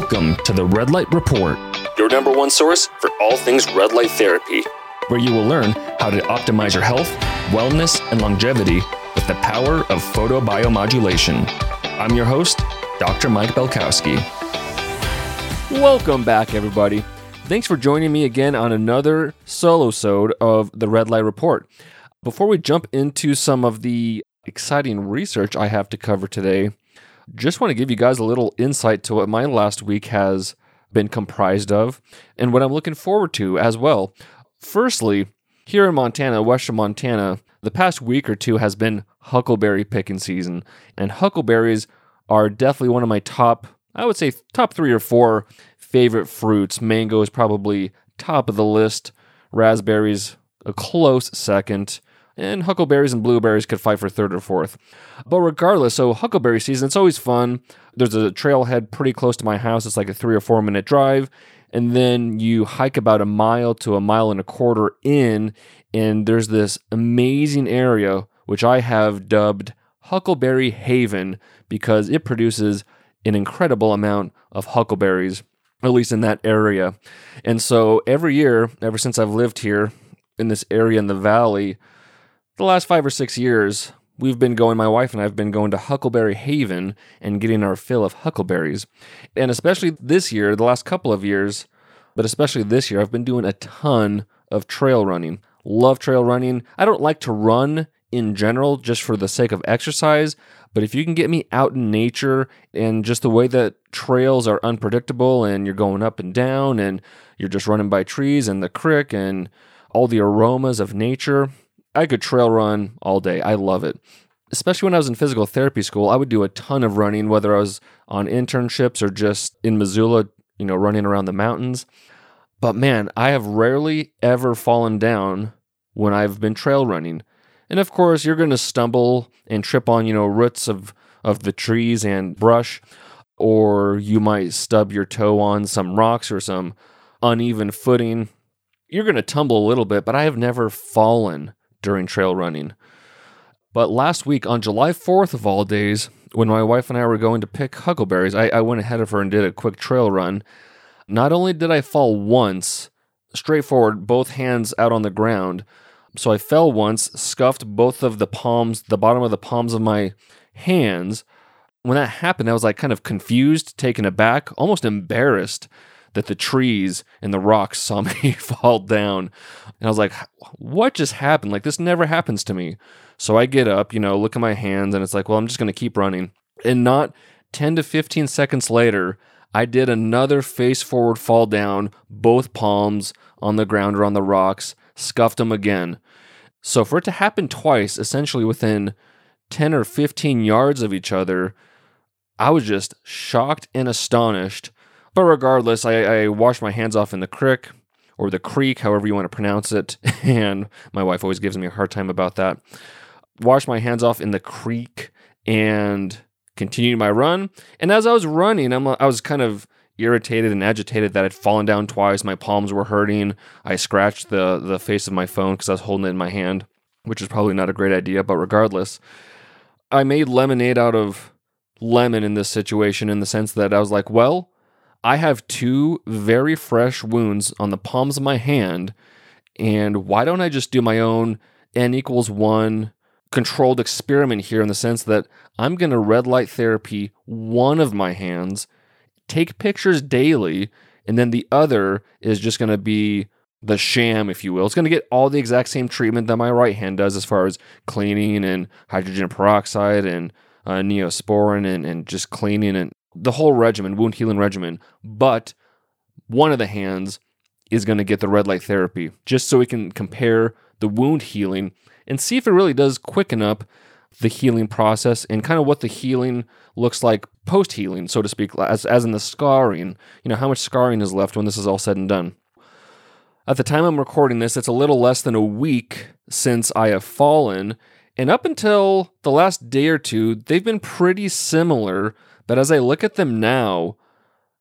Welcome to the Red Light Report, your number one source for all things red light therapy. where you will learn how to optimize your health, wellness, and longevity with the power of photobiomodulation. I'm your host, Dr. Mike Belkowski. Welcome back, everybody. Thanks for joining me again on another solo sode of the Red Light Report. Before we jump into some of the exciting research I have to cover today, just want to give you guys a little insight to what my last week has been comprised of and what I'm looking forward to as well. Firstly, here in Montana, western Montana, the past week or two has been huckleberry picking season, and huckleberries are definitely one of my top, I would say, top three or four favorite fruits. Mango is probably top of the list, raspberries a close second, and huckleberries and blueberries could fight for third or fourth. But regardless, so huckleberry season, it's always fun. There's a trailhead pretty close to my house. It's like a three or four minute drive. And then you hike about a mile to a mile and a quarter in, and there's this amazing area, which I have dubbed Huckleberry Haven because it produces an incredible amount of huckleberries, at least in that area. And so every year, ever since I've lived here in this area in the valley, the last five or six years, we've been going, my wife and I have been going to Huckleberry Haven and getting our fill of huckleberries. And especially this year, the last couple of years, but especially this year, I've been doing a ton of trail running. Love trail running. I don't like to run in general just for the sake of exercise, but if you can get me out in nature and just the way that trails are unpredictable and you're going up and down and you're just running by trees and the creek and all the aromas of nature, I could trail run all day. I love it. Especially when I was in physical therapy school, I would do a ton of running, whether I was on internships or just in Missoula, you know, running around the mountains. But man, I have rarely ever fallen down when I've been trail running. And of course, you're going to stumble and trip on, you know, roots of, of the trees and brush, or you might stub your toe on some rocks or some uneven footing. You're going to tumble a little bit, but I have never fallen during trail running. But last week, on July 4th of all days, when my wife and I were going to pick huckleberries, I, I went ahead of her and did a quick trail run. Not only did I fall once, straightforward, both hands out on the ground, so I fell once, scuffed both of the palms, the bottom of the palms of my hands. When that happened, I was like kind of confused, taken aback, almost embarrassed that the trees and the rocks saw me fall down. And I was like, what just happened? Like, this never happens to me. So I get up, you know, look at my hands, and it's like, well, I'm just going to keep running. And not 10 to 15 seconds later, I did another face forward fall down, both palms on the ground or on the rocks, scuffed them again. So for it to happen twice, essentially within 10 or 15 yards of each other, I was just shocked and astonished. But regardless, I, I washed my hands off in the creek or the creek, however you want to pronounce it. And my wife always gives me a hard time about that. Washed my hands off in the creek and continued my run. And as I was running, I'm, I was kind of irritated and agitated that I'd fallen down twice. My palms were hurting. I scratched the, the face of my phone because I was holding it in my hand, which is probably not a great idea. But regardless, I made lemonade out of lemon in this situation in the sense that I was like, well, I have two very fresh wounds on the palms of my hand. And why don't I just do my own n equals one controlled experiment here in the sense that I'm going to red light therapy one of my hands, take pictures daily, and then the other is just going to be the sham, if you will. It's going to get all the exact same treatment that my right hand does as far as cleaning and hydrogen peroxide and uh, neosporin and, and just cleaning and the whole regimen, wound healing regimen. But one of the hands is going to get the red light therapy just so we can compare the wound healing and see if it really does quicken up the healing process and kind of what the healing looks like post healing, so to speak, as, as in the scarring. You know, how much scarring is left when this is all said and done. At the time I'm recording this, it's a little less than a week since I have fallen. And up until the last day or two, they've been pretty similar. But as I look at them now,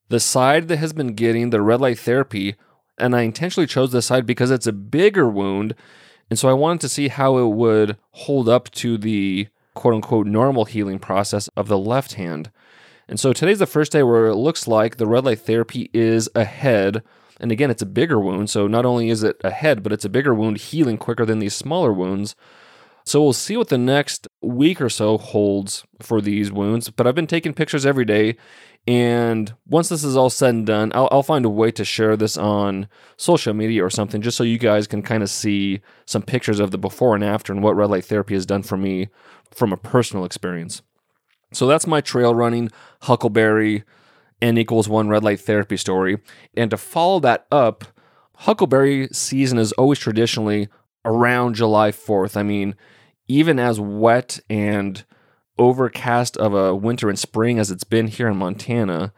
the side that has been getting the red light therapy, and I intentionally chose this side because it's a bigger wound. And so I wanted to see how it would hold up to the quote unquote normal healing process of the left hand. And so today's the first day where it looks like the red light therapy is ahead. And again, it's a bigger wound. So not only is it ahead, but it's a bigger wound healing quicker than these smaller wounds. So we'll see what the next week or so holds for these wounds. But I've been taking pictures every day. And once this is all said and done, I'll, I'll find a way to share this on social media or something just so you guys can kind of see some pictures of the before and after and what red light therapy has done for me from a personal experience. So that's my trail running Huckleberry N equals one red light therapy story. And to follow that up, Huckleberry season is always traditionally around July 4th. I mean, even as wet and overcast of a winter and spring as it's been here in Montana,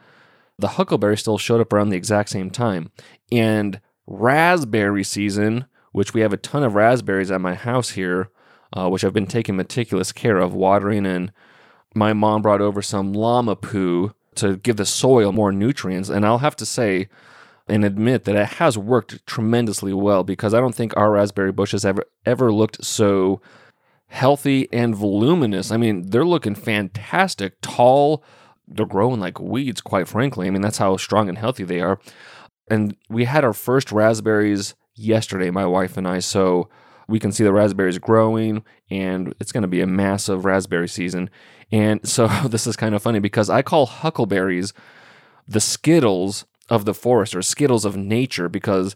the huckleberry still showed up around the exact same time. And raspberry season, which we have a ton of raspberries at my house here, uh, which I've been taking meticulous care of, watering, and my mom brought over some llama poo to give the soil more nutrients. And I'll have to say and admit that it has worked tremendously well because I don't think our raspberry bushes ever ever looked so healthy and voluminous. I mean, they're looking fantastic, tall. They're growing like weeds, quite frankly. I mean, that's how strong and healthy they are. And we had our first raspberries yesterday, my wife and I. So we can see the raspberries growing, and it's going to be a massive raspberry season. And so this is kind of funny because I call huckleberries the Skittles of the forest or Skittles of nature because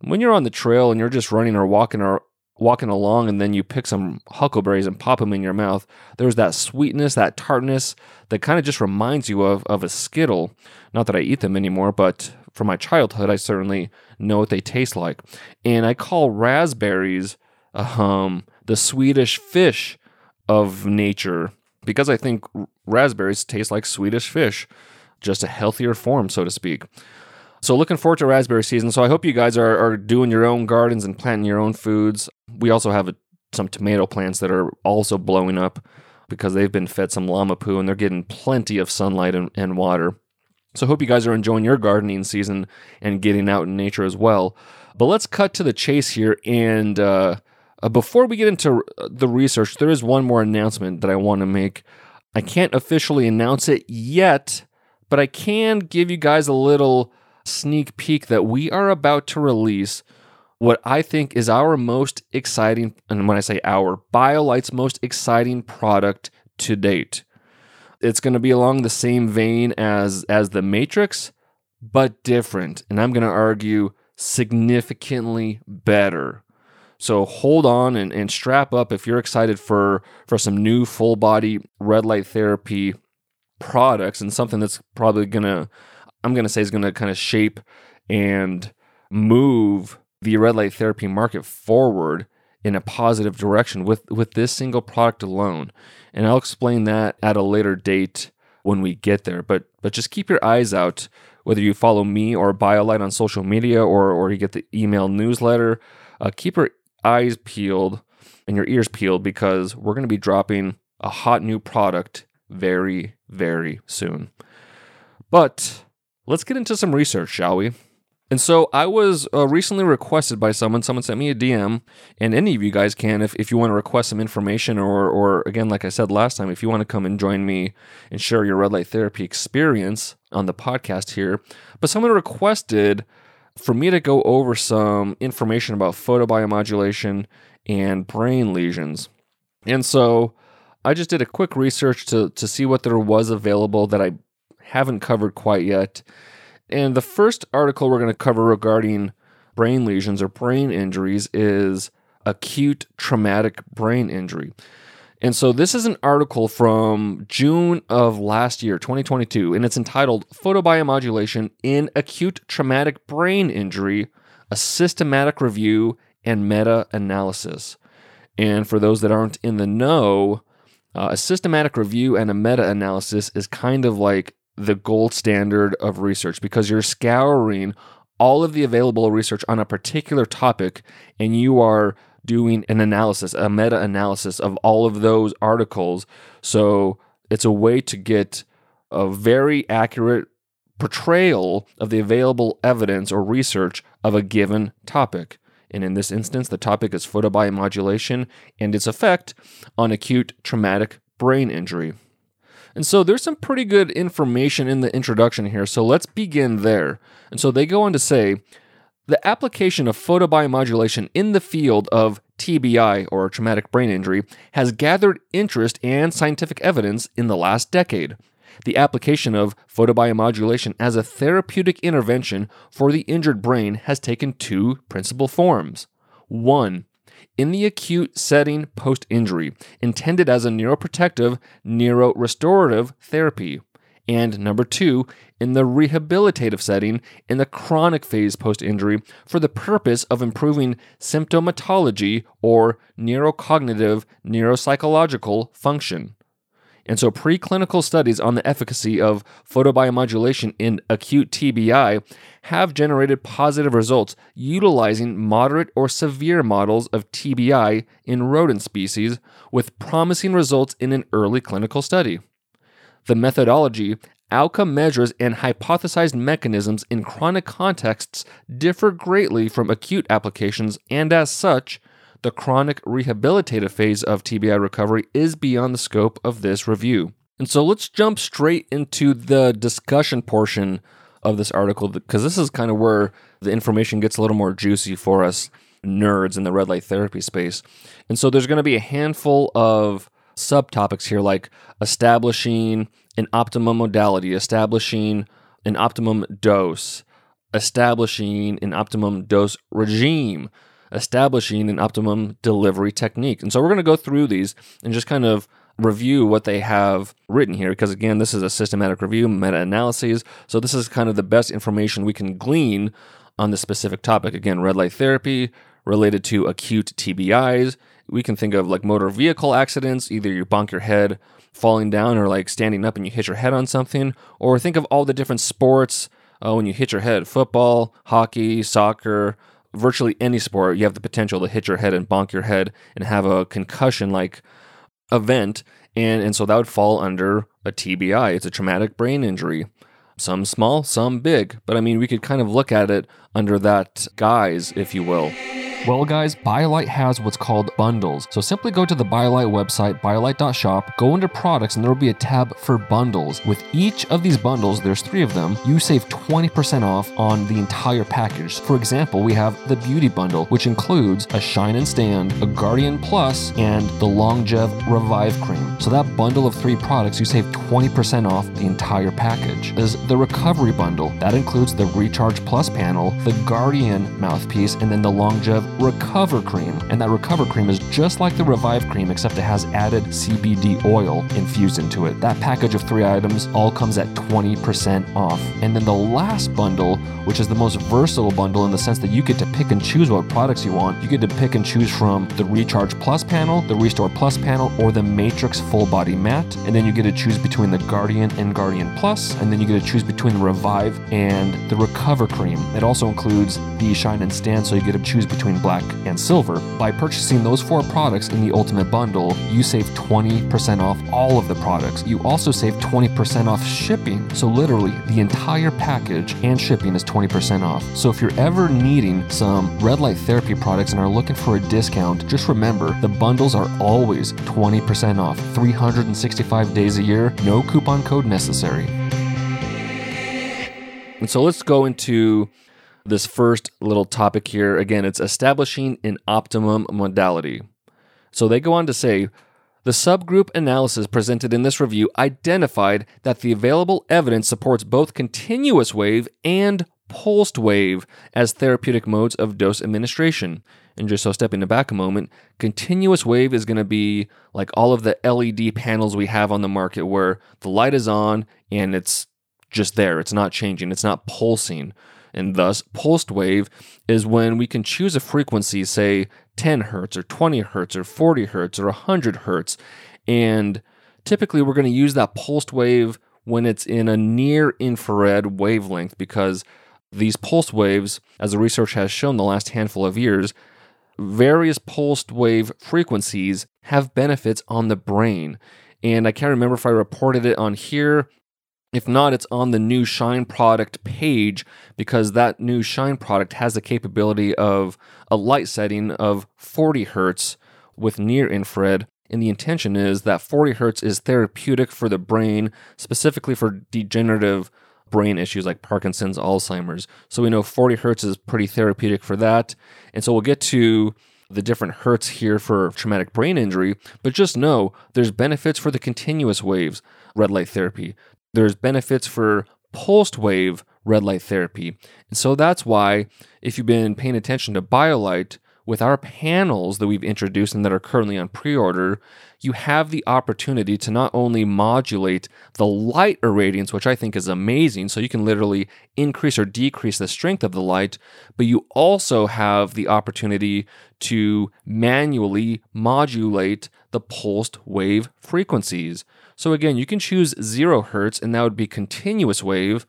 when you're on the trail and you're just running or walking or walking along and then you pick some huckleberries and pop them in your mouth, there's that sweetness, that tartness that kind of just reminds you of, of a Skittle. Not that I eat them anymore, but from my childhood, I certainly know what they taste like. And I call raspberries um, the Swedish fish of nature because I think raspberries taste like Swedish fish, just a healthier form, so to speak. So looking forward to raspberry season. So I hope you guys are, are doing your own gardens and planting your own foods. We also have a, some tomato plants that are also blowing up because they've been fed some llama poo and they're getting plenty of sunlight and, and water. So hope you guys are enjoying your gardening season and getting out in nature as well. But let's cut to the chase here. And uh, uh, before we get into the research, there is one more announcement that I want to make. I can't officially announce it yet, but I can give you guys a little sneak peek that we are about to release what I think is our most exciting, and when I say our, BioLight's most exciting product to date. It's going to be along the same vein as as the Matrix, but different, and I'm going to argue significantly better. So hold on and, and strap up if you're excited for for some new full body red light therapy products and something that's probably gonna I'm gonna say is gonna kind of shape and move the red light therapy market forward in a positive direction with with this single product alone. And I'll explain that at a later date when we get there. But but just keep your eyes out whether you follow me or BioLight on social media or or you get the email newsletter. Uh, keep your eyes peeled and your ears peeled because we're going to be dropping a hot new product very very soon. But let's get into some research, shall we? And so I was uh, recently requested by someone. Someone sent me a DM, and any of you guys can, if, if you want to request some information, or or again, like I said last time, if you want to come and join me and share your red light therapy experience on the podcast here. But someone requested for me to go over some information about photobiomodulation and brain lesions, and so I just did a quick research to to see what there was available that I haven't covered quite yet. And the first article we're going to cover regarding brain lesions or brain injuries is acute traumatic brain injury. And so this is an article from June of last year, 2022, and it's entitled Photobiomodulation in Acute Traumatic Brain Injury A Systematic Review and Meta Analysis. And for those that aren't in the know, uh, a systematic review and a meta analysis is kind of like the gold standard of research because you're scouring all of the available research on a particular topic and you are doing an analysis, a meta analysis of all of those articles. So it's a way to get a very accurate portrayal of the available evidence or research of a given topic. And in this instance, the topic is photobiomodulation and its effect on acute traumatic brain injury. And so there's some pretty good information in the introduction here. So let's begin there. And so they go on to say the application of photobiomodulation in the field of TBI or traumatic brain injury has gathered interest and scientific evidence in the last decade. The application of photobiomodulation as a therapeutic intervention for the injured brain has taken two principal forms. One, in the acute setting post injury, intended as a neuroprotective, neurorestorative therapy. And number two, in the rehabilitative setting in the chronic phase post injury for the purpose of improving symptomatology or neurocognitive neuropsychological function. And so, preclinical studies on the efficacy of photobiomodulation in acute TBI have generated positive results utilizing moderate or severe models of TBI in rodent species, with promising results in an early clinical study. The methodology, outcome measures, and hypothesized mechanisms in chronic contexts differ greatly from acute applications, and as such, the chronic rehabilitative phase of TBI recovery is beyond the scope of this review. And so let's jump straight into the discussion portion of this article because this is kind of where the information gets a little more juicy for us nerds in the red light therapy space. And so there's going to be a handful of subtopics here like establishing an optimum modality, establishing an optimum dose, establishing an optimum dose regime, establishing an optimum delivery technique. And so we're going to go through these and just kind of review what they have written here because again this is a systematic review meta-analyses. So this is kind of the best information we can glean on this specific topic. Again red light therapy related to acute TBIs we can think of like motor vehicle accidents either you bonk your head falling down or like standing up and you hit your head on something or think of all the different sports uh, when you hit your head football hockey soccer virtually any sport, you have the potential to hit your head and bonk your head and have a concussion like event. And, and so that would fall under a TBI. It's a traumatic brain injury. Some small, some big. But I mean, we could kind of look at it under that guise, if you will. Well, guys, BioLight has what's called bundles. So simply go to the BioLight website, biolight.shop, go into products, and there will be a tab for bundles. With each of these bundles, there's three of them, you save 20% off on the entire package. For example, we have the Beauty Bundle, which includes a Shine and Stand, a Guardian Plus, and the Longev Revive Cream. So that bundle of three products, you save 20% off the entire package. There's the Recovery Bundle. That includes the Recharge Plus panel, the Guardian mouthpiece, and then the Longev Recover Cream. And that Recover Cream is just like the Revive Cream, except it has added CBD oil infused into it. That package of three items all comes at 20% off. And then the last bundle, which is the most versatile bundle in the sense that you get to pick and choose what products you want. You get to pick and choose from the Recharge Plus panel, the Restore Plus panel, or the Matrix Full Body Mat. And then you get to choose between the Guardian and Guardian Plus. And then you get to choose between the Revive and the Recover Cream. It also includes the Shine and Stand, so you get to choose between black and silver. By purchasing those four products in the Ultimate Bundle, you save 20% off all of the products. You also save 20% off shipping. So, literally, the entire package and shipping is 20% off. So, if you're ever needing some red light therapy products and are looking for a discount, just remember the bundles are always 20% off, 365 days a year, no coupon code necessary. And so let's go into this first little topic here. Again, it's establishing an optimum modality. So they go on to say the subgroup analysis presented in this review identified that the available evidence supports both continuous wave and pulsed wave as therapeutic modes of dose administration. And just so stepping back a moment, continuous wave is going to be like all of the LED panels we have on the market where the light is on and it's just there. It's not changing, it's not pulsing. And thus, pulsed wave is when we can choose a frequency, say 10 hertz or 20 hertz or 40 hertz or 100 hertz. And typically, we're going to use that pulsed wave when it's in a near infrared wavelength because these pulse waves, as the research has shown the last handful of years, various pulsed wave frequencies have benefits on the brain. And I can't remember if I reported it on here if not, it's on the new Shine product page because that new Shine product has the capability of a light setting of 40 hertz with near infrared And the intention is that 40 hertz is therapeutic for the brain, specifically for degenerative brain issues like Parkinson's, Alzheimer's. So we know 40 hertz is pretty therapeutic for that. And so we'll get to the different hertz here for traumatic brain injury, but just know there's benefits for the continuous waves red light therapy. There's benefits for pulsed wave red light therapy. And so that's why if you've been paying attention to BioLight, with our panels that we've introduced and that are currently on pre order, you have the opportunity to not only modulate the light irradiance, which I think is amazing, so you can literally increase or decrease the strength of the light, but you also have the opportunity to manually modulate the pulsed wave frequencies. So again, you can choose zero hertz, and that would be continuous wave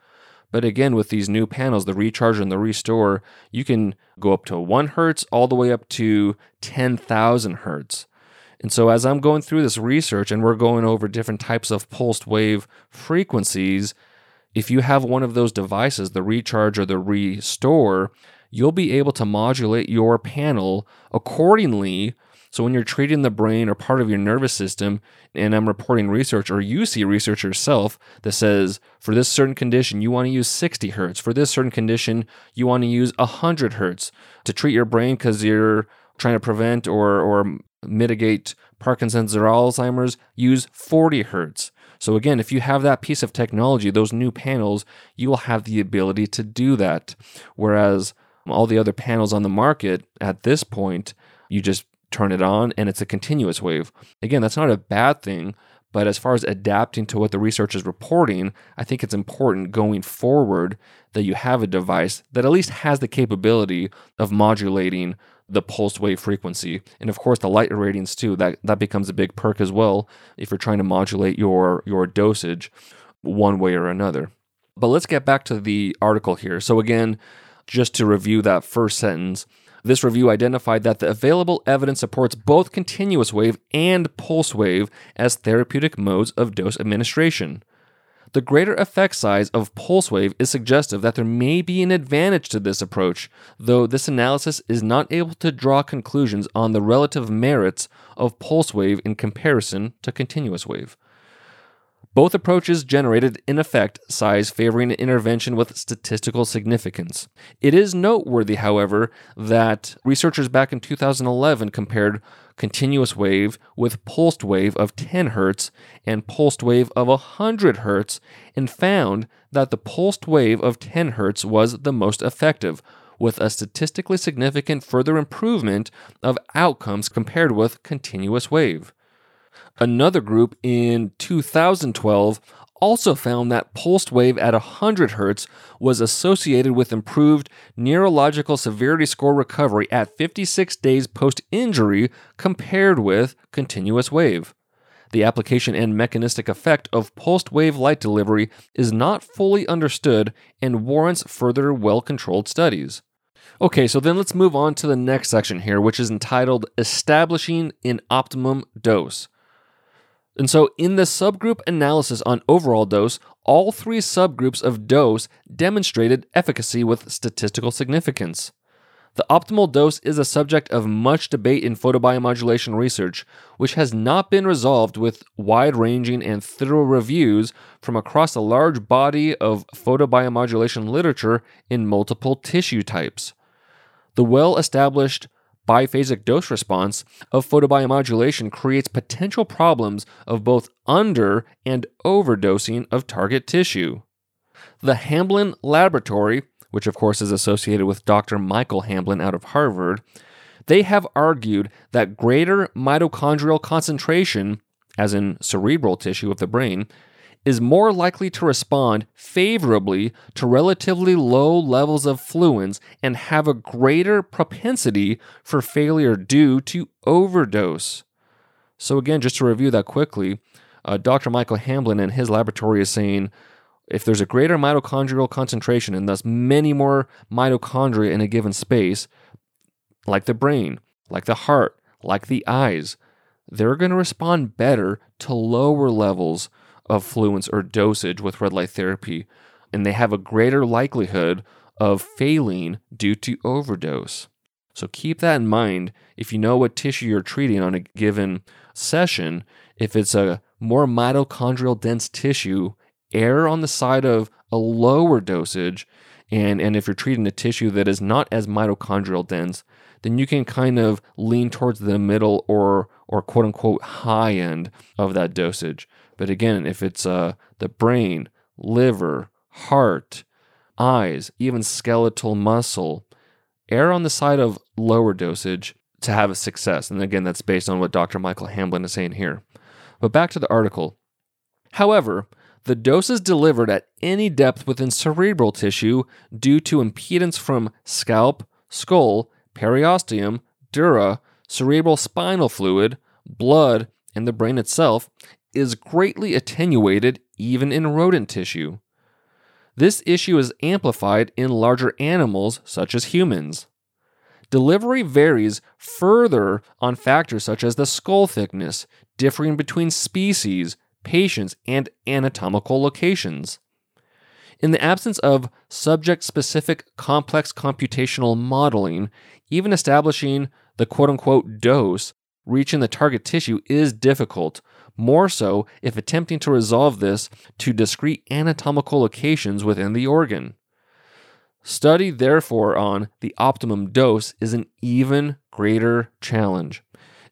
but again, with these new panels, the recharge and the restore, you can go up to 1 hertz all the way up to 10,000 hertz. And so, as I'm going through this research and we're going over different types of pulsed wave frequencies, if you have one of those devices, the recharge or the restore, you'll be able to modulate your panel accordingly so when you're treating the brain or part of your nervous system, and I'm reporting research, or you see research yourself that says for this certain condition, you want to use 60 hertz. For this certain condition, you want to use 100 hertz to treat your brain because you're trying to prevent or, or mitigate Parkinson's or Alzheimer's, use 40 hertz. So, again, if you have that piece of technology, those new panels, you will have the ability to do that. Whereas all the other panels on the market at this point, you just turn it on and it's a continuous wave. Again, that's not a bad thing, but as far as adapting to what the research is reporting, I think it's important going forward that you have a device that at least has the capability of modulating the pulse wave frequency. And of course the light irradiance too. That that becomes a big perk as well if you're trying to modulate your your dosage one way or another. But let's get back to the article here. So again, just to review that first sentence, this review identified that the available evidence supports both continuous wave and pulse wave as therapeutic modes of dose administration. The greater effect size of pulse wave is suggestive that there may be an advantage to this approach, though this analysis is not able to draw conclusions on the relative merits of pulse wave in comparison to continuous wave. Both approaches generated in effect size favoring intervention with statistical significance. It is noteworthy, however, that researchers back in 2011 compared continuous wave with pulsed wave of 10 Hz and pulsed wave of 100 Hz and found that the pulsed wave of 10 Hz was the most effective, with a statistically significant further improvement of outcomes compared with continuous wave. Another group in 2012 also found that pulsed wave at 100 Hz was associated with improved neurological severity score recovery at 56 days post injury compared with continuous wave. The application and mechanistic effect of pulsed wave light delivery is not fully understood and warrants further well controlled studies. Okay, so then let's move on to the next section here, which is entitled Establishing an Optimum Dose. And so, in the subgroup analysis on overall dose, all three subgroups of dose demonstrated efficacy with statistical significance. The optimal dose is a subject of much debate in photobiomodulation research, which has not been resolved with wide ranging and thorough reviews from across a large body of photobiomodulation literature in multiple tissue types. The well established biphasic dose response of photobiomodulation creates potential problems of both under and overdosing of target tissue. The Hamblin Laboratory, which of course is associated with Dr. Michael Hamblin out of Harvard, they have argued that greater mitochondrial concentration, as in cerebral tissue of the brain, is more likely to respond favorably to relatively low levels of fluence and have a greater propensity for failure due to overdose. So, again, just to review that quickly, uh, Dr. Michael Hamblin and his laboratory is saying if there's a greater mitochondrial concentration and thus many more mitochondria in a given space, like the brain, like the heart, like the eyes, they're going to respond better to lower levels of fluence or dosage with red light therapy, and they have a greater likelihood of failing due to overdose. So keep that in mind if you know what tissue you're treating on a given session, if it's a more mitochondrial dense tissue, err on the side of a lower dosage. And, and if you're treating a tissue that is not as mitochondrial dense, then you can kind of lean towards the middle or or quote unquote high end of that dosage. But again, if it's uh, the brain, liver, heart, eyes, even skeletal muscle, err on the side of lower dosage to have a success. And again, that's based on what Dr. Michael Hamblin is saying here. But back to the article. However, the doses delivered at any depth within cerebral tissue due to impedance from scalp, skull, periosteum, dura, cerebral spinal fluid, blood, and the brain itself is greatly attenuated even in rodent tissue. This issue is amplified in larger animals such as humans. Delivery varies further on factors such as the skull thickness, differing between species, patients, and anatomical locations. In the absence of subject specific complex computational modeling, even establishing the quote unquote dose reaching the target tissue is difficult, more so if attempting to resolve this to discrete anatomical locations within the organ. Study, therefore, on the optimum dose is an even greater challenge.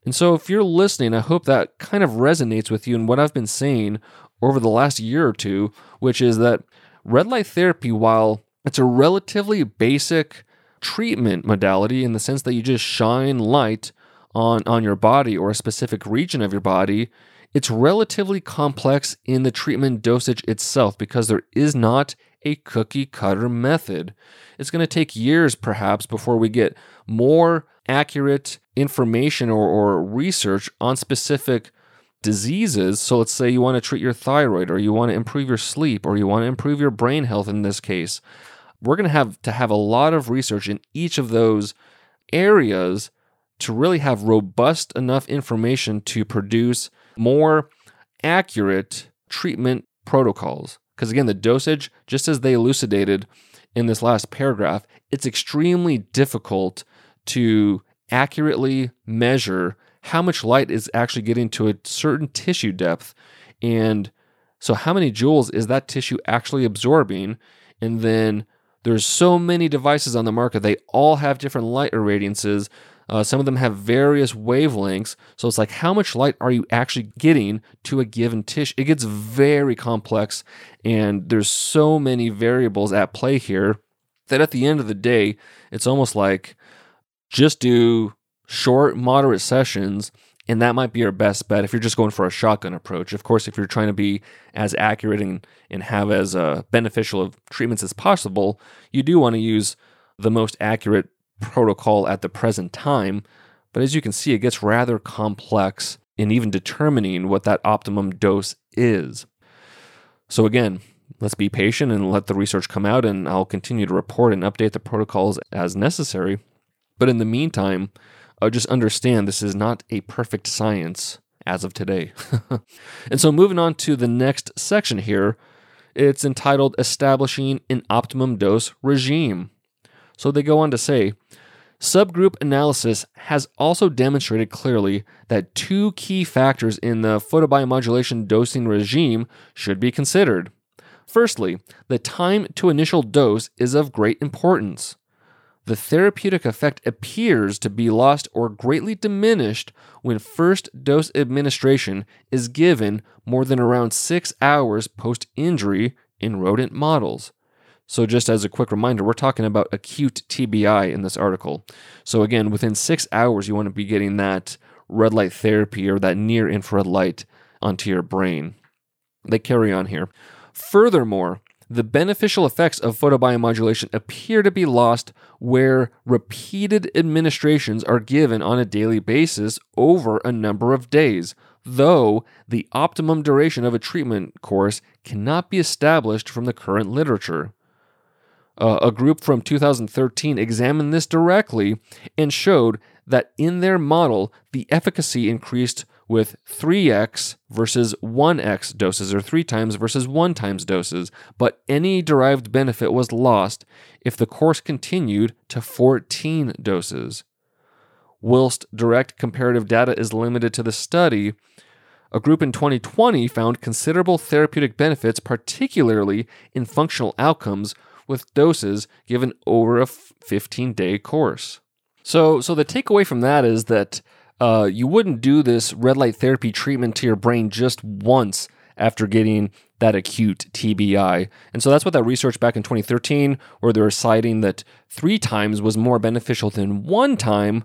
And so, if you're listening, I hope that kind of resonates with you in what I've been saying over the last year or two, which is that red light therapy, while it's a relatively basic treatment modality in the sense that you just shine light on, on your body or a specific region of your body, it's relatively complex in the treatment dosage itself because there is not a cookie cutter method. It's going to take years, perhaps, before we get more accurate information or, or research on specific diseases. So, let's say you want to treat your thyroid, or you want to improve your sleep, or you want to improve your brain health in this case. We're going to have to have a lot of research in each of those areas to really have robust enough information to produce more accurate treatment protocols. Because again, the dosage, just as they elucidated in this last paragraph, it's extremely difficult to accurately measure how much light is actually getting to a certain tissue depth. And so, how many joules is that tissue actually absorbing? And then there's so many devices on the market, they all have different light irradiances. Uh, some of them have various wavelengths. So it's like, how much light are you actually getting to a given tissue? It gets very complex, and there's so many variables at play here that at the end of the day, it's almost like just do short, moderate sessions. And that might be your best bet if you're just going for a shotgun approach. Of course, if you're trying to be as accurate and, and have as uh, beneficial of treatments as possible, you do want to use the most accurate protocol at the present time. But as you can see, it gets rather complex in even determining what that optimum dose is. So, again, let's be patient and let the research come out, and I'll continue to report and update the protocols as necessary. But in the meantime, uh, just understand this is not a perfect science as of today. and so, moving on to the next section here, it's entitled Establishing an Optimum Dose Regime. So they go on to say subgroup analysis has also demonstrated clearly that two key factors in the photobiomodulation dosing regime should be considered. Firstly, the time to initial dose is of great importance. The therapeutic effect appears to be lost or greatly diminished when first dose administration is given more than around six hours post injury in rodent models. So, just as a quick reminder, we're talking about acute TBI in this article. So, again, within six hours, you want to be getting that red light therapy or that near infrared light onto your brain. They carry on here. Furthermore, the beneficial effects of photobiomodulation appear to be lost where repeated administrations are given on a daily basis over a number of days, though the optimum duration of a treatment course cannot be established from the current literature. Uh, a group from 2013 examined this directly and showed that in their model, the efficacy increased with 3x versus 1x doses, or 3 times versus 1 times doses, but any derived benefit was lost if the course continued to 14 doses. whilst direct comparative data is limited to the study, a group in 2020 found considerable therapeutic benefits, particularly in functional outcomes, with doses given over a 15 day course. So, so the takeaway from that is that uh, you wouldn't do this red light therapy treatment to your brain just once after getting that acute TBI. And so that's what that research back in 2013, where they were citing that three times was more beneficial than one time,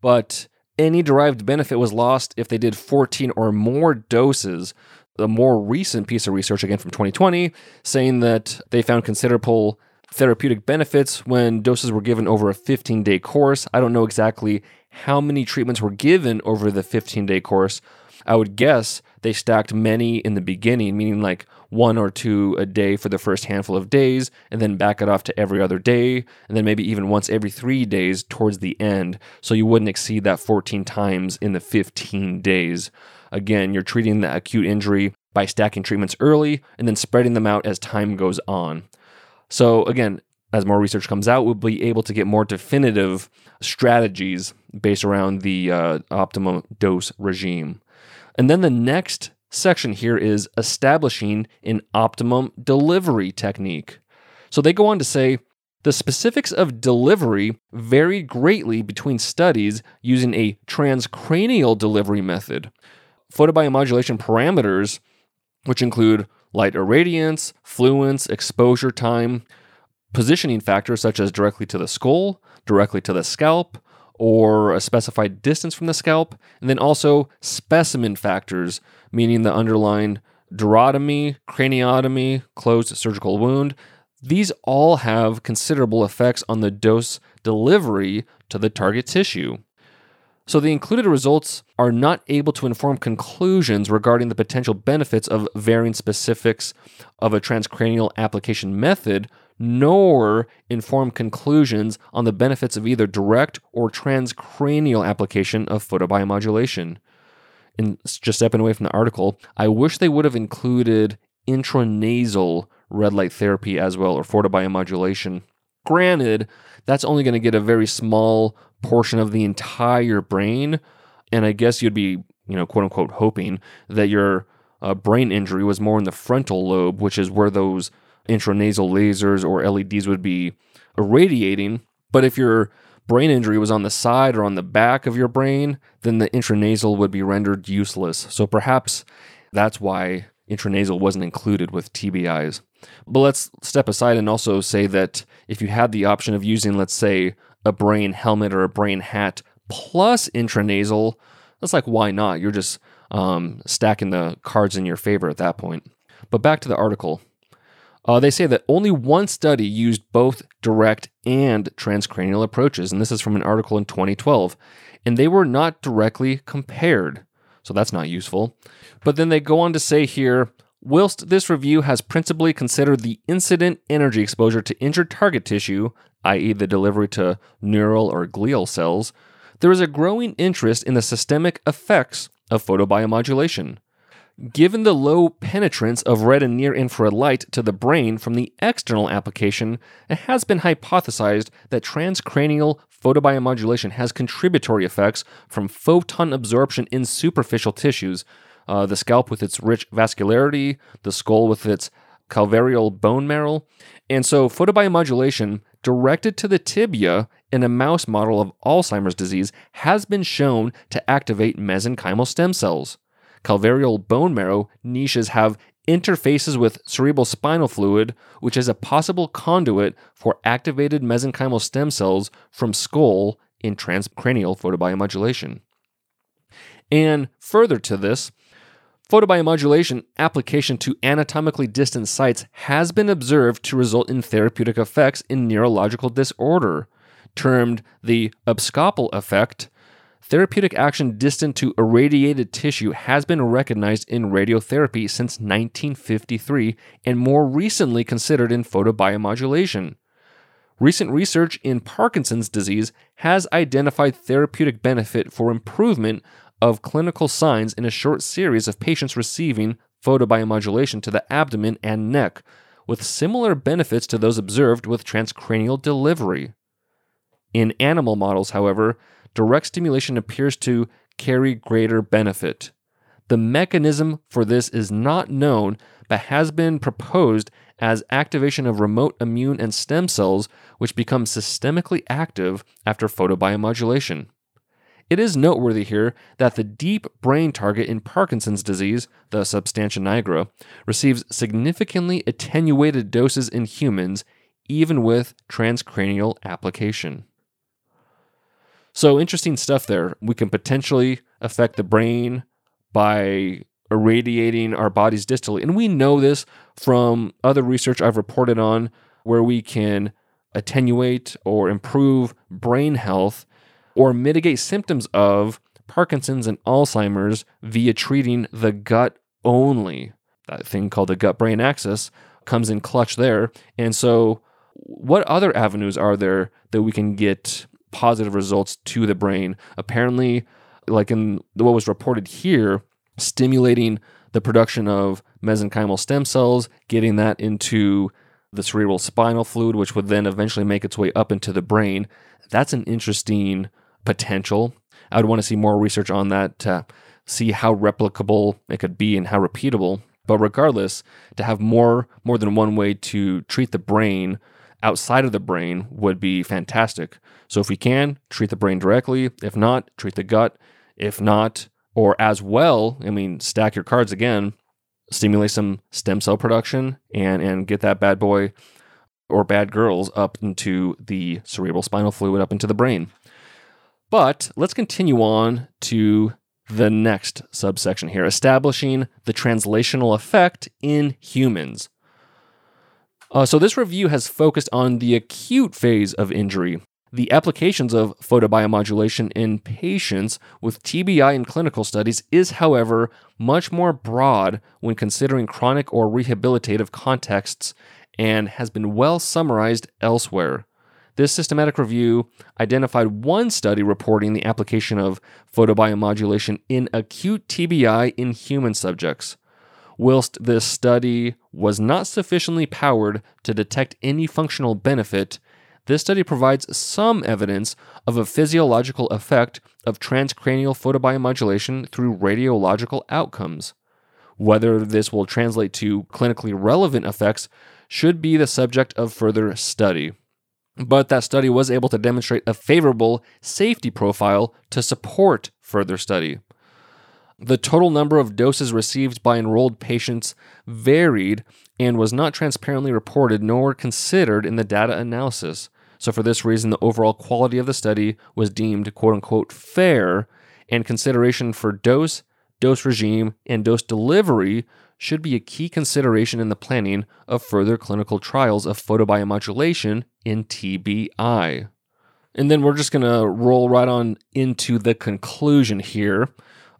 but any derived benefit was lost if they did 14 or more doses. The more recent piece of research, again from 2020, saying that they found considerable therapeutic benefits when doses were given over a 15 day course. I don't know exactly how many treatments were given over the 15 day course. I would guess they stacked many in the beginning, meaning like one or two a day for the first handful of days, and then back it off to every other day, and then maybe even once every three days towards the end. So you wouldn't exceed that 14 times in the 15 days. Again, you're treating the acute injury by stacking treatments early and then spreading them out as time goes on. So, again, as more research comes out, we'll be able to get more definitive strategies based around the uh, optimum dose regime. And then the next section here is establishing an optimum delivery technique. So they go on to say the specifics of delivery vary greatly between studies using a transcranial delivery method. Photobiomodulation parameters, which include light irradiance, fluence, exposure time, positioning factors such as directly to the skull, directly to the scalp, or a specified distance from the scalp, and then also specimen factors, meaning the underlying durotomy, craniotomy, closed surgical wound. These all have considerable effects on the dose delivery to the target tissue. So the included results are not able to inform conclusions regarding the potential benefits of varying specifics of a transcranial application method, nor inform conclusions on the benefits of either direct or transcranial application of photobiomodulation. And just stepping away from the article, I wish they would have included intranasal red light therapy as well, or photobiomodulation. Granted, that's only going to get a very small portion of the entire brain, and I guess you'd be, you know, quote unquote, hoping that your uh, brain injury was more in the frontal lobe, which is where those intranasal lasers or LEDs would be irradiating. But if your brain injury was on the side or on the back of your brain, then the intranasal would be rendered useless. So perhaps that's why intranasal wasn't included with TBIs. But let's step aside and also say that if you had the option of using, let's say, a brain helmet or a brain hat plus intranasal, that's like, why not? You're just um, stacking the cards in your favor at that point. But back to the article. Uh, they say that only one study used both direct and transcranial approaches, and this is from an article in 2012, and they were not directly compared. So that's not useful. But then they go on to say here whilst this review has principally considered the incident energy exposure to injured target tissue, i.e., the delivery to neural or glial cells, there is a growing interest in the systemic effects of photobiomodulation. Given the low penetrance of red and near infrared light to the brain from the external application, it has been hypothesized that transcranial photobiomodulation has contributory effects from photon absorption in superficial tissues, uh, the scalp with its rich vascularity, the skull with its calvarial bone marrow. And so, photobiomodulation directed to the tibia in a mouse model of Alzheimer's disease has been shown to activate mesenchymal stem cells calvarial bone marrow niches have interfaces with cerebral spinal fluid, which is a possible conduit for activated mesenchymal stem cells from skull in transcranial photobiomodulation. And further to this, photobiomodulation application to anatomically distant sites has been observed to result in therapeutic effects in neurological disorder, termed the abscopal effect Therapeutic action distant to irradiated tissue has been recognized in radiotherapy since 1953 and more recently considered in photobiomodulation. Recent research in Parkinson's disease has identified therapeutic benefit for improvement of clinical signs in a short series of patients receiving photobiomodulation to the abdomen and neck, with similar benefits to those observed with transcranial delivery. In animal models, however, direct stimulation appears to carry greater benefit. The mechanism for this is not known, but has been proposed as activation of remote immune and stem cells, which become systemically active after photobiomodulation. It is noteworthy here that the deep brain target in Parkinson's disease, the substantia nigra, receives significantly attenuated doses in humans, even with transcranial application. So, interesting stuff there. We can potentially affect the brain by irradiating our bodies distally. And we know this from other research I've reported on where we can attenuate or improve brain health or mitigate symptoms of Parkinson's and Alzheimer's via treating the gut only. That thing called the gut brain axis comes in clutch there. And so, what other avenues are there that we can get positive results to the brain? Apparently, like in what was reported here, stimulating the production of mesenchymal stem cells, getting that into the cerebral spinal fluid, which would then eventually make its way up into the brain. That's an interesting potential. I would want to see more research on that to see how replicable it could be and how repeatable. But regardless, to have more more than one way to treat the brain outside of the brain would be fantastic. So if we can, treat the brain directly. If not, treat the gut. If not, or as well, I mean, stack your cards again, stimulate some stem cell production and and get that bad boy or bad girls up into the cerebral spinal fluid up into the brain. But let's continue on to the next subsection here establishing the translational effect in humans. Uh, so, this review has focused on the acute phase of injury. The applications of photobiomodulation in patients with TBI in clinical studies is, however, much more broad when considering chronic or rehabilitative contexts and has been well summarized elsewhere. This systematic review identified one study reporting the application of photobiomodulation in acute TBI in human subjects. Whilst this study was not sufficiently powered to detect any functional benefit, this study provides some evidence of a physiological effect of transcranial photobiomodulation through radiological outcomes. Whether this will translate to clinically relevant effects should be the subject of further study but that study was able to demonstrate a favorable safety profile to support further study. The total number of doses received by enrolled patients varied and was not transparently reported nor considered in the data analysis. So, for this reason, the overall quality of the study was deemed quote unquote fair, and consideration for dose, dose regime, and dose delivery should be a key consideration in the planning of further clinical trials of photobiomodulation in TBI. And then we're just going to roll right on into the conclusion here,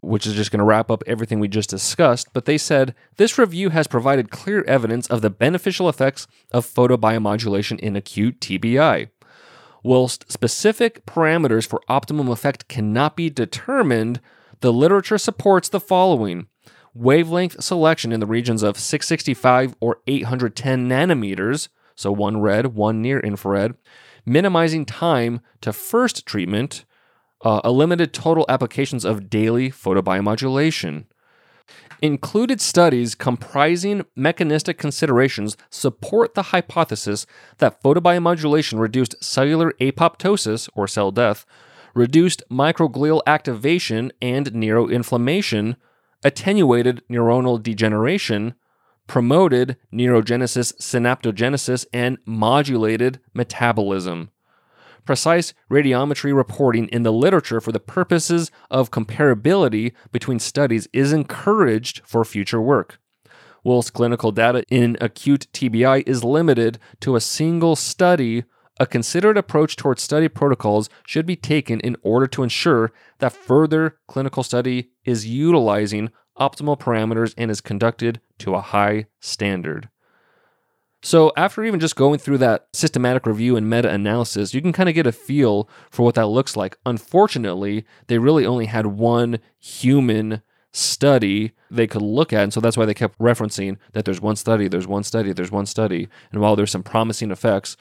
which is just going to wrap up everything we just discussed. But they said this review has provided clear evidence of the beneficial effects of photobiomodulation in acute TBI. Whilst specific parameters for optimum effect cannot be determined, the literature supports the following wavelength selection in the regions of 665 or 810 nanometers, so one red, one near infrared, minimizing time to first treatment, uh, a limited total applications of daily photobiomodulation. Included studies comprising mechanistic considerations support the hypothesis that photobiomodulation reduced cellular apoptosis, or cell death, reduced microglial activation and neuroinflammation, attenuated neuronal degeneration, promoted neurogenesis, synaptogenesis, and modulated metabolism. Precise radiometry reporting in the literature for the purposes of comparability between studies is encouraged for future work. Whilst clinical data in acute TBI is limited to a single study, a considered approach towards study protocols should be taken in order to ensure that further clinical study is utilizing optimal parameters and is conducted to a high standard. So, after even just going through that systematic review and meta analysis, you can kind of get a feel for what that looks like. Unfortunately, they really only had one human study they could look at. And so that's why they kept referencing that there's one study, there's one study, there's one study. And while there's some promising effects,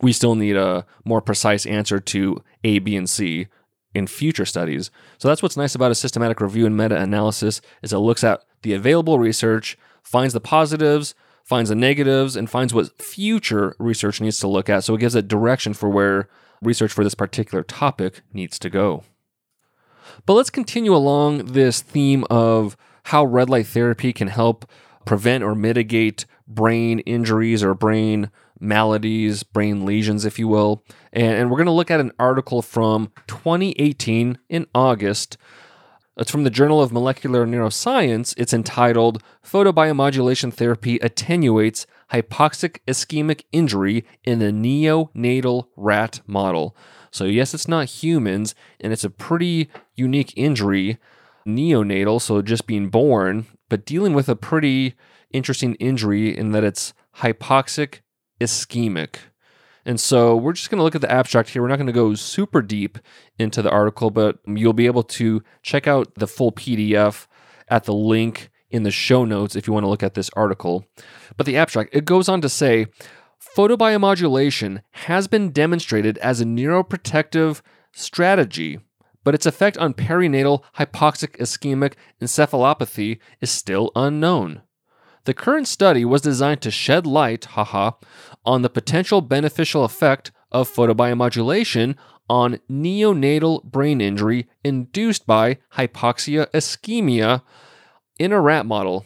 we still need a more precise answer to A, B, and C in future studies. So that's what's nice about a systematic review and meta-analysis is it looks at the available research, finds the positives, finds the negatives, and finds what future research needs to look at. So it gives a direction for where research for this particular topic needs to go. But let's continue along this theme of how red light therapy can help prevent or mitigate brain injuries or brain maladies, brain lesions, if you will. And, and we're going to look at an article from 2018 in August. It's from the Journal of Molecular Neuroscience. It's entitled Photobiomodulation Therapy Attenuates Hypoxic Ischemic Injury in a Neonatal Rat Model. So, yes, it's not humans, and it's a pretty unique injury, neonatal, so just being born, but dealing with a pretty interesting injury in that it's hypoxic ischemic. And so we're just going to look at the abstract here. We're not going to go super deep into the article, but you'll be able to check out the full PDF at the link in the show notes if you want to look at this article. But the abstract, it goes on to say photobiomodulation has been demonstrated as a neuroprotective strategy, but its effect on perinatal hypoxic ischemic encephalopathy is still unknown. The current study was designed to shed light, haha, on the potential beneficial effect of photobiomodulation on neonatal brain injury induced by hypoxia ischemia in a rat model.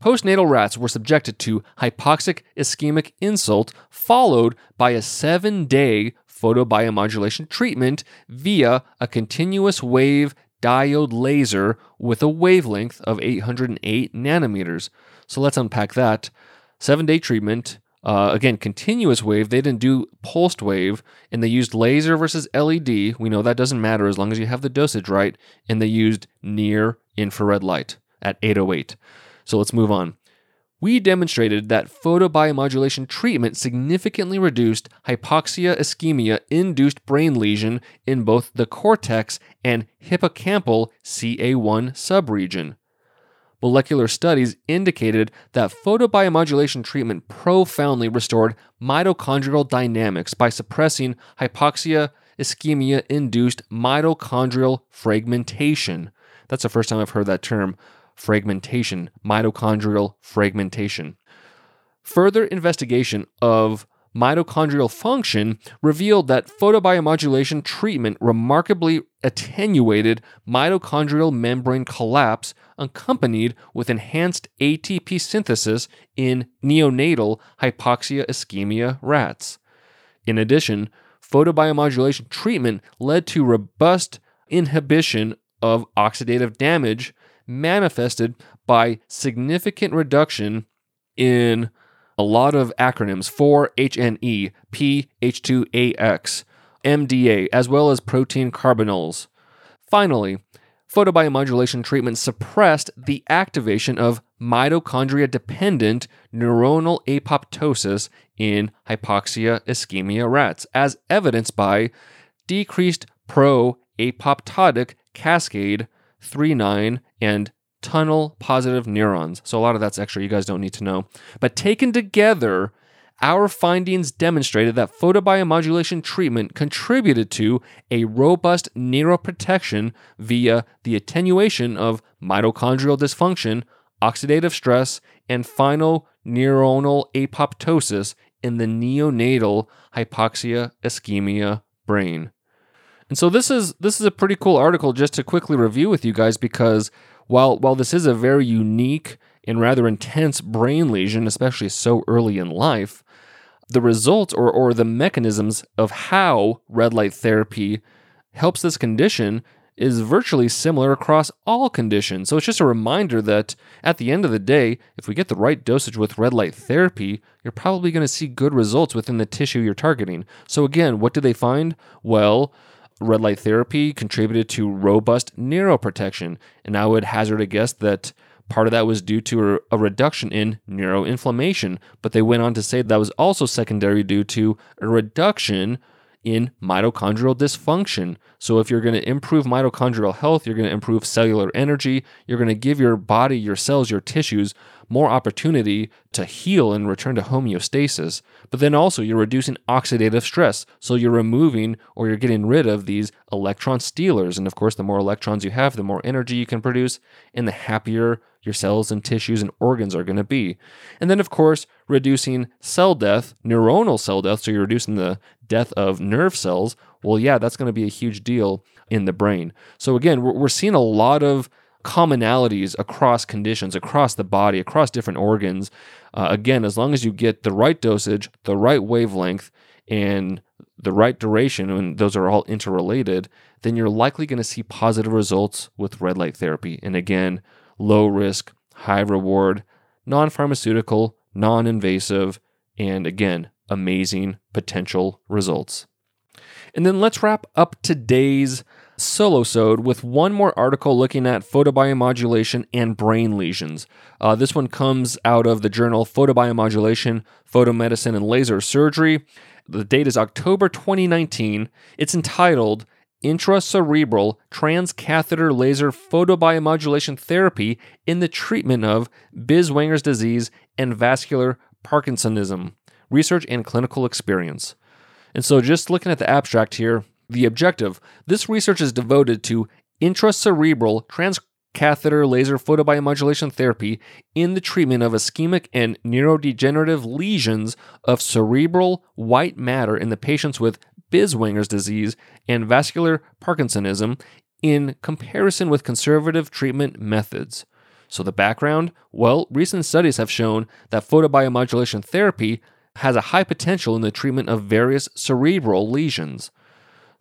Postnatal rats were subjected to hypoxic ischemic insult, followed by a seven day photobiomodulation treatment via a continuous wave diode laser with a wavelength of 808 nanometers. So let's unpack that. Seven day treatment. Uh, again, continuous wave. They didn't do pulsed wave, and they used laser versus LED. We know that doesn't matter as long as you have the dosage right. And they used near infrared light at 808. So let's move on. We demonstrated that photobiomodulation treatment significantly reduced hypoxia ischemia induced brain lesion in both the cortex and hippocampal CA1 subregion molecular studies indicated that photobiomodulation treatment profoundly restored mitochondrial dynamics by suppressing hypoxia ischemia induced mitochondrial fragmentation. That's the first time I've heard that term fragmentation, mitochondrial fragmentation. Further investigation of mitochondrial function revealed that photobiomodulation treatment remarkably attenuated mitochondrial membrane collapse accompanied with enhanced ATP synthesis in neonatal hypoxia ischemia rats. In addition, photobiomodulation treatment led to robust inhibition of oxidative damage manifested by significant reduction in a lot of acronyms for HNE, PH2AX, MDA, as well as protein carbonyls. Finally, photobiomodulation treatment suppressed the activation of mitochondria dependent neuronal apoptosis in hypoxia ischemia rats, as evidenced by decreased pro apoptotic caspase 3-9 and TUNEL positive neurons. So a lot of that's extra you guys don't need to know. But taken together, our findings demonstrated that photobiomodulation treatment contributed to a robust neuroprotection via the attenuation of mitochondrial dysfunction, oxidative stress, and final neuronal apoptosis in the neonatal hypoxia ischemia brain. And so this is this is a pretty cool article just to quickly review with you guys because while while this is a very unique and rather intense brain lesion, especially so early in life, the results or, or the mechanisms of how red light therapy helps this condition is virtually similar across all conditions. So it's just a reminder that at the end of the day, if we get the right dosage with red light therapy, you're probably going to see good results within the tissue you're targeting. So again, what did they find? Well, red light therapy contributed to robust neuroprotection, and I would hazard a guess that Part of that was due to a reduction in neuroinflammation, but they went on to say that was also secondary due to a reduction in mitochondrial dysfunction. So, if you're going to improve mitochondrial health, you're going to improve cellular energy, you're going to give your body, your cells, your tissues more opportunity to heal and return to homeostasis. But then also, you're reducing oxidative stress. So you're removing or you're getting rid of these electron stealers. And of course, the more electrons you have, the more energy you can produce, and the happier your cells and tissues and organs are going to be. And then, of course, reducing cell death, neuronal cell death. So you're reducing the death of nerve cells. Well, yeah, that's going to be a huge deal in the brain. So again, we're, seeing a lot of commonalities across conditions, across the body, across different organs. Uh, again, as long as you get the right dosage, the right wavelength, and the right duration, and those are all interrelated, then you're likely going to see positive results with red light therapy. And again, low risk, high reward, non pharmaceutical, non invasive, and again, amazing potential results. And then let's wrap up today's solo-sode with one more article looking at photobiomodulation and brain lesions. Uh, this one comes out of the journal Photobiomodulation, Photomedicine, and Laser Surgery. The date is October 2019. It's entitled Intracerebral Transcatheter Laser Photobiomodulation Therapy in the Treatment of Binswanger's Disease and Vascular Parkinsonism Research and Clinical Experience. And so, just looking at the abstract here, the objective this research is devoted to intracerebral transcatheter laser photobiomodulation therapy in the treatment of ischemic and neurodegenerative lesions of cerebral white matter in the patients with Binswanger's disease and vascular Parkinsonism in comparison with conservative treatment methods. So, the background? Well, recent studies have shown that photobiomodulation therapy has a high potential in the treatment of various cerebral lesions.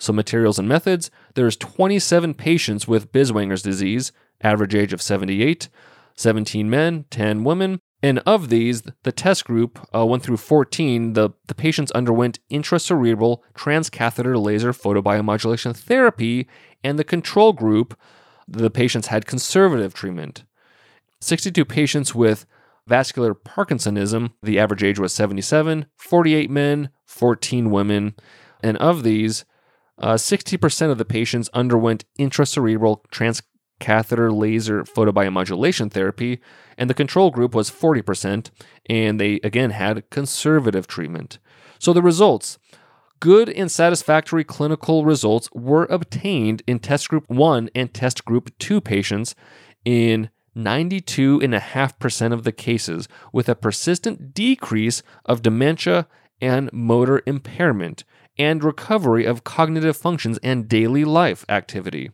So, materials and methods there's 27 patients with Binswanger's disease, average age of 78, 17 men, 10 women. And of these, the test group, uh, 1 through 14, the, the patients underwent intracerebral transcatheter laser photobiomodulation therapy, and the control group, the patients had conservative treatment. 62 patients with vascular Parkinsonism, the average age was 77, 48 men, 14 women. And of these, uh, 60% of the patients underwent intracerebral transcatheter laser photobiomodulation therapy, and the control group was 40%, and they again had conservative treatment. So the results good and satisfactory clinical results were obtained in test group 1 and test group 2 patients in 92.5% of the cases, with a persistent decrease of dementia and motor impairment, and recovery of cognitive functions and daily life activity.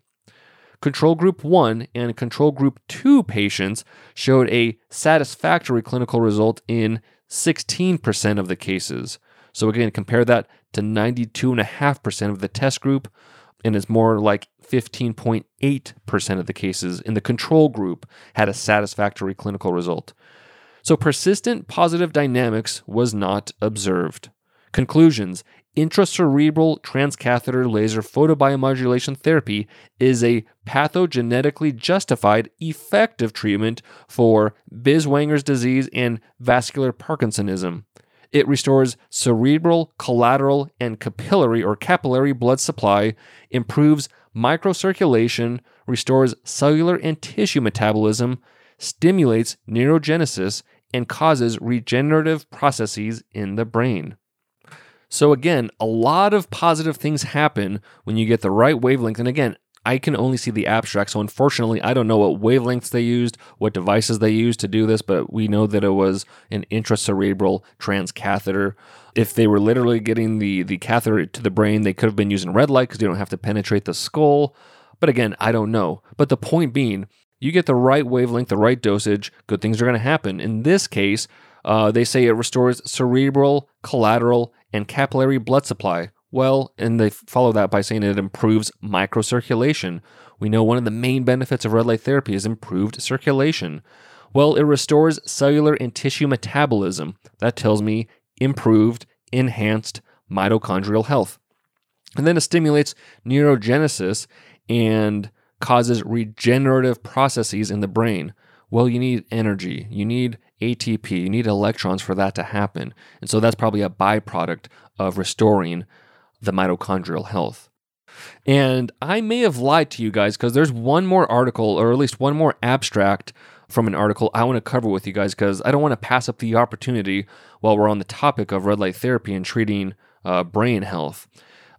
Control group 1 and control group 2 patients showed a satisfactory clinical result in 16% of the cases. So, again, compare that to 92.5% of the test group, and it's more like 15.8% of the cases in the control group had a satisfactory clinical result. So, persistent positive dynamics was not observed. Conclusions Intracerebral transcatheter laser photobiomodulation therapy is a pathogenetically justified, effective treatment for Binswanger's disease and vascular Parkinsonism. It restores cerebral, collateral, and capillary or capillary blood supply, improves microcirculation, restores cellular and tissue metabolism, stimulates neurogenesis, and causes regenerative processes in the brain. So, again, a lot of positive things happen when you get the right wavelength. And again, I can only see the abstract. So, unfortunately, I don't know what wavelengths they used, what devices they used to do this, but we know that it was an intracerebral transcatheter. If they were literally getting the, the catheter to the brain, they could have been using red light because you don't have to penetrate the skull. But again, I don't know. But the point being, you get the right wavelength, the right dosage, good things are going to happen. In this case, uh, they say it restores cerebral, collateral, and capillary blood supply. Well, and they follow that by saying it improves microcirculation. We know one of the main benefits of red light therapy is improved circulation. Well, it restores cellular and tissue metabolism. That tells me improved, enhanced mitochondrial health. And then it stimulates neurogenesis and causes regenerative processes in the brain. Well, you need energy, you need ATP. You need electrons for that to happen. And so that's probably a byproduct of restoring the mitochondrial health. And I may have lied to you guys because there's one more article, or at least one more abstract from an article I want to cover with you guys because I don't want to pass up the opportunity while we're on the topic of red light therapy and treating uh, brain health.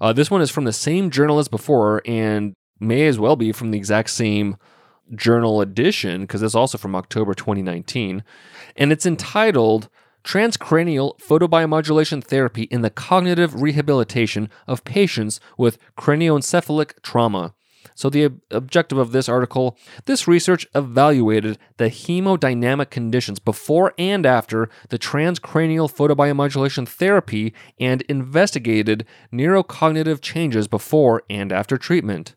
Uh, this one is from the same journal as before and may as well be from the exact same journal edition because it's also from October 2019. And it's entitled Transcranial Photobiomodulation Therapy in the Cognitive Rehabilitation of Patients with Cranioencephalic Trauma. So, the ob- objective of this article this research evaluated the hemodynamic conditions before and after the transcranial photobiomodulation therapy and investigated neurocognitive changes before and after treatment.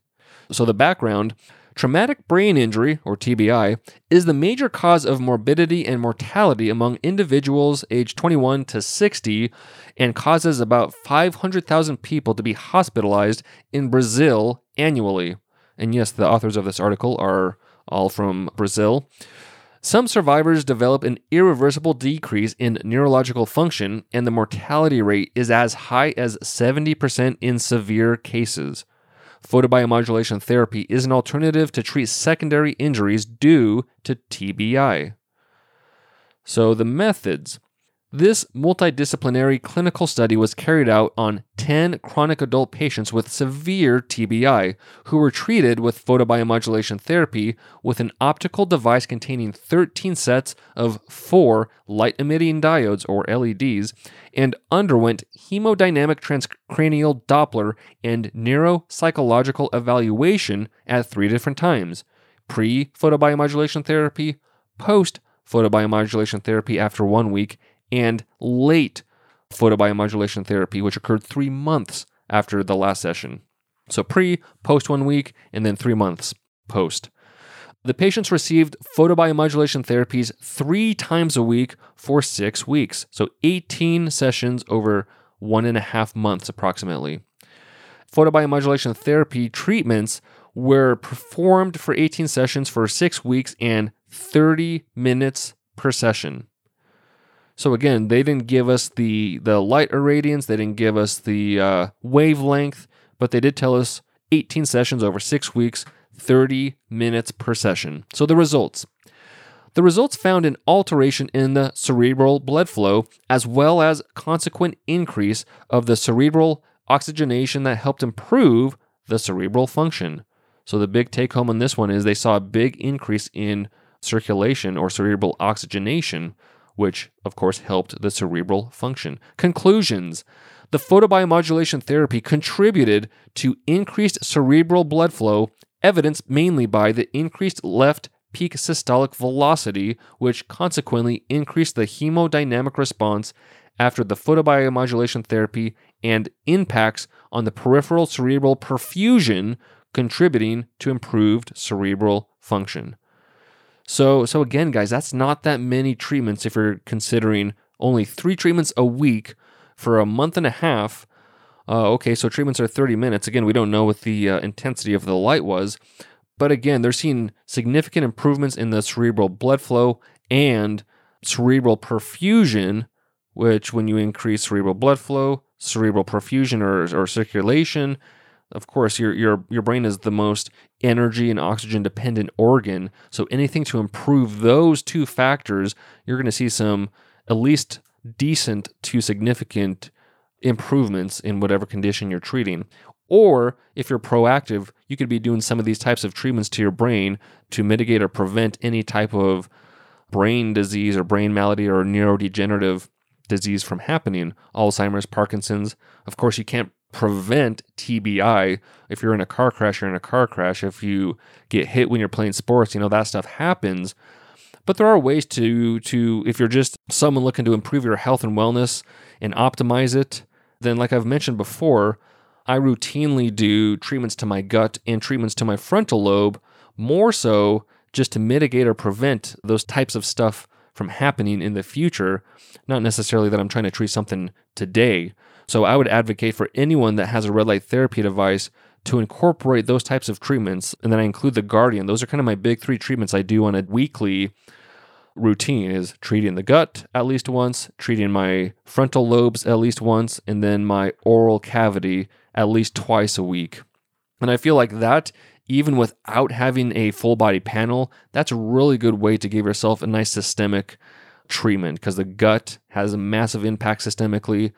So, the background Traumatic brain injury, or TBI, is the major cause of morbidity and mortality among individuals aged 21 to 60 and causes about 500,000 people to be hospitalized in Brazil annually. And yes, the authors of this article are all from Brazil. Some survivors develop an irreversible decrease in neurological function, and the mortality rate is as high as 70% in severe cases. Photobiomodulation therapy is an alternative to treat secondary injuries due to TBI. So, the methods this multidisciplinary clinical study was carried out on 10 chronic adult patients with severe TBI who were treated with photobiomodulation therapy with an optical device containing 13 sets of four light emitting diodes, or LEDs, and underwent hemodynamic transcranial Doppler and neuropsychological evaluation at three different times pre photobiomodulation therapy, post photobiomodulation therapy after one week, and late photobiomodulation therapy, which occurred three months after the last session. So pre, post one week, and then three months post. The patients received photobiomodulation therapies three times a week for six weeks, so 18 sessions over one and a half months approximately. Photobiomodulation therapy treatments were performed for 18 sessions for six weeks and 30 minutes per session. So again, they didn't give us the the light irradiance, they didn't give us the uh, wavelength, but they did tell us 18 sessions over six weeks, 30 minutes per session. So the results. The results found an alteration in the cerebral blood flow, as well as consequent increase of the cerebral oxygenation that helped improve the cerebral function. So the big take home on this one is they saw a big increase in circulation or cerebral oxygenation, which of course helped the cerebral function. Conclusions The photobiomodulation therapy contributed to increased cerebral blood flow, evidenced mainly by the increased left peak systolic velocity, which consequently increased the hemodynamic response after the photobiomodulation therapy and impacts on the peripheral cerebral perfusion, contributing to improved cerebral function. So, so again, guys, that's not that many treatments if you're considering only three treatments a week for a month and a half. Uh, okay, so treatments are 30 minutes. Again, we don't know what the uh, intensity of the light was, but again, they're seeing significant improvements in the cerebral blood flow and cerebral perfusion, which, when you increase cerebral blood flow, cerebral perfusion or, or circulation, of course, your your your brain is the most energy and oxygen dependent organ. So anything to improve those two factors, you're going to see some at least decent to significant improvements in whatever condition you're treating. Or if you're proactive, you could be doing some of these types of treatments to your brain to mitigate or prevent any type of brain disease or brain malady or neurodegenerative disease from happening. Alzheimer's, Parkinson's. Of course, you can't prevent TBI. If you're in a car crash, you're in a car crash. If you get hit when you're playing sports, you know that stuff happens. But there are ways to to if you're just someone looking to improve your health and wellness and optimize it, then like I've mentioned before, I routinely do treatments to my gut and treatments to my frontal lobe, more so just to mitigate or prevent those types of stuff from happening in the future. Not necessarily that I'm trying to treat something today, so I would advocate for anyone that has a red light therapy device to incorporate those types of treatments. And then I include the Guardian. Those are kind of my big three treatments I do on a weekly routine is treating the gut at least once, treating my frontal lobes at least once, and then my oral cavity at least twice a week. And I feel like that even without having a full body panel, that's a really good way to give yourself a nice systemic treatment because the gut has a massive impact systemically.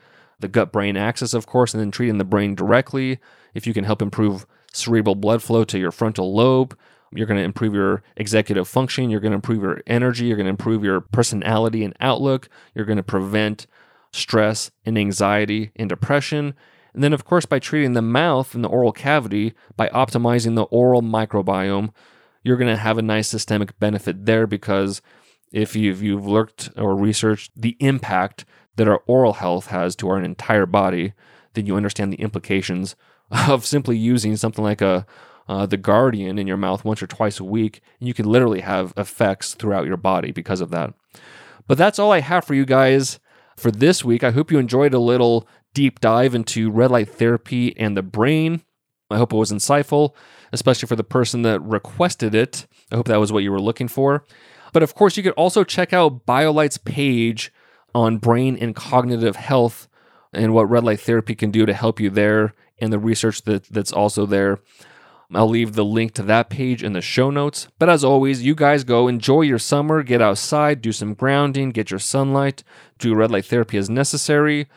The gut brain axis, of course, and then treating the brain directly. If you can help improve cerebral blood flow to your frontal lobe, you're going to improve your executive function. You're going to improve your energy. You're going to improve your personality and outlook. You're going to prevent stress and anxiety and depression. And then, of course, by treating the mouth and the oral cavity, by optimizing the oral microbiome, you're going to have a nice systemic benefit there because if you've, you've looked or researched the impact that our oral health has to our entire body, then you understand the implications of simply using something like a uh, the Guardian in your mouth once or twice a week, and you can literally have effects throughout your body because of that. But that's all I have for you guys for this week. I hope you enjoyed a little deep dive into red light therapy and the brain. I hope it was insightful, especially for the person that requested it. I hope that was what you were looking for. But of course, you could also check out BioLight's page on brain and cognitive health and what red light therapy can do to help you there and the research that, that's also there. I'll leave the link to that page in the show notes. But as always, you guys go enjoy your summer, get outside, do some grounding, get your sunlight, do red light therapy as necessary.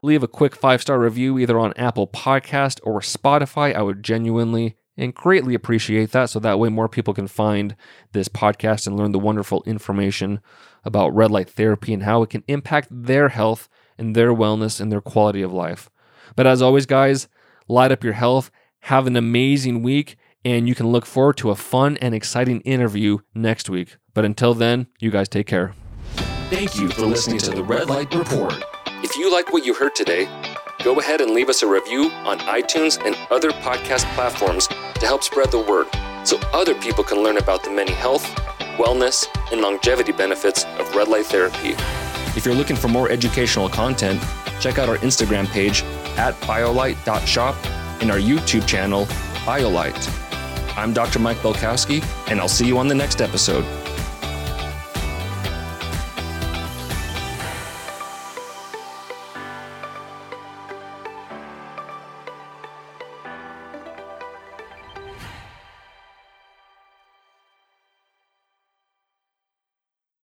Leave a quick five star review either on Apple Podcast or Spotify. I would genuinely and greatly appreciate that so that way more people can find this podcast and learn the wonderful information about red light therapy and how it can impact their health and their wellness and their quality of life. But as always, guys, light up your health have an amazing week, and you can look forward to a fun and exciting interview next week. But until then, you guys take care. Thank you for listening to the Red Light Report. If you like what you heard today, go ahead and leave us a review on iTunes and other podcast platforms to help spread the word so other people can learn about the many health, wellness, and longevity benefits of red light therapy. If you're looking for more educational content, check out our Instagram page at biolight.shop and our YouTube channel, BioLight. I'm Dr. Mike Belkowski, and I'll see you on the next episode.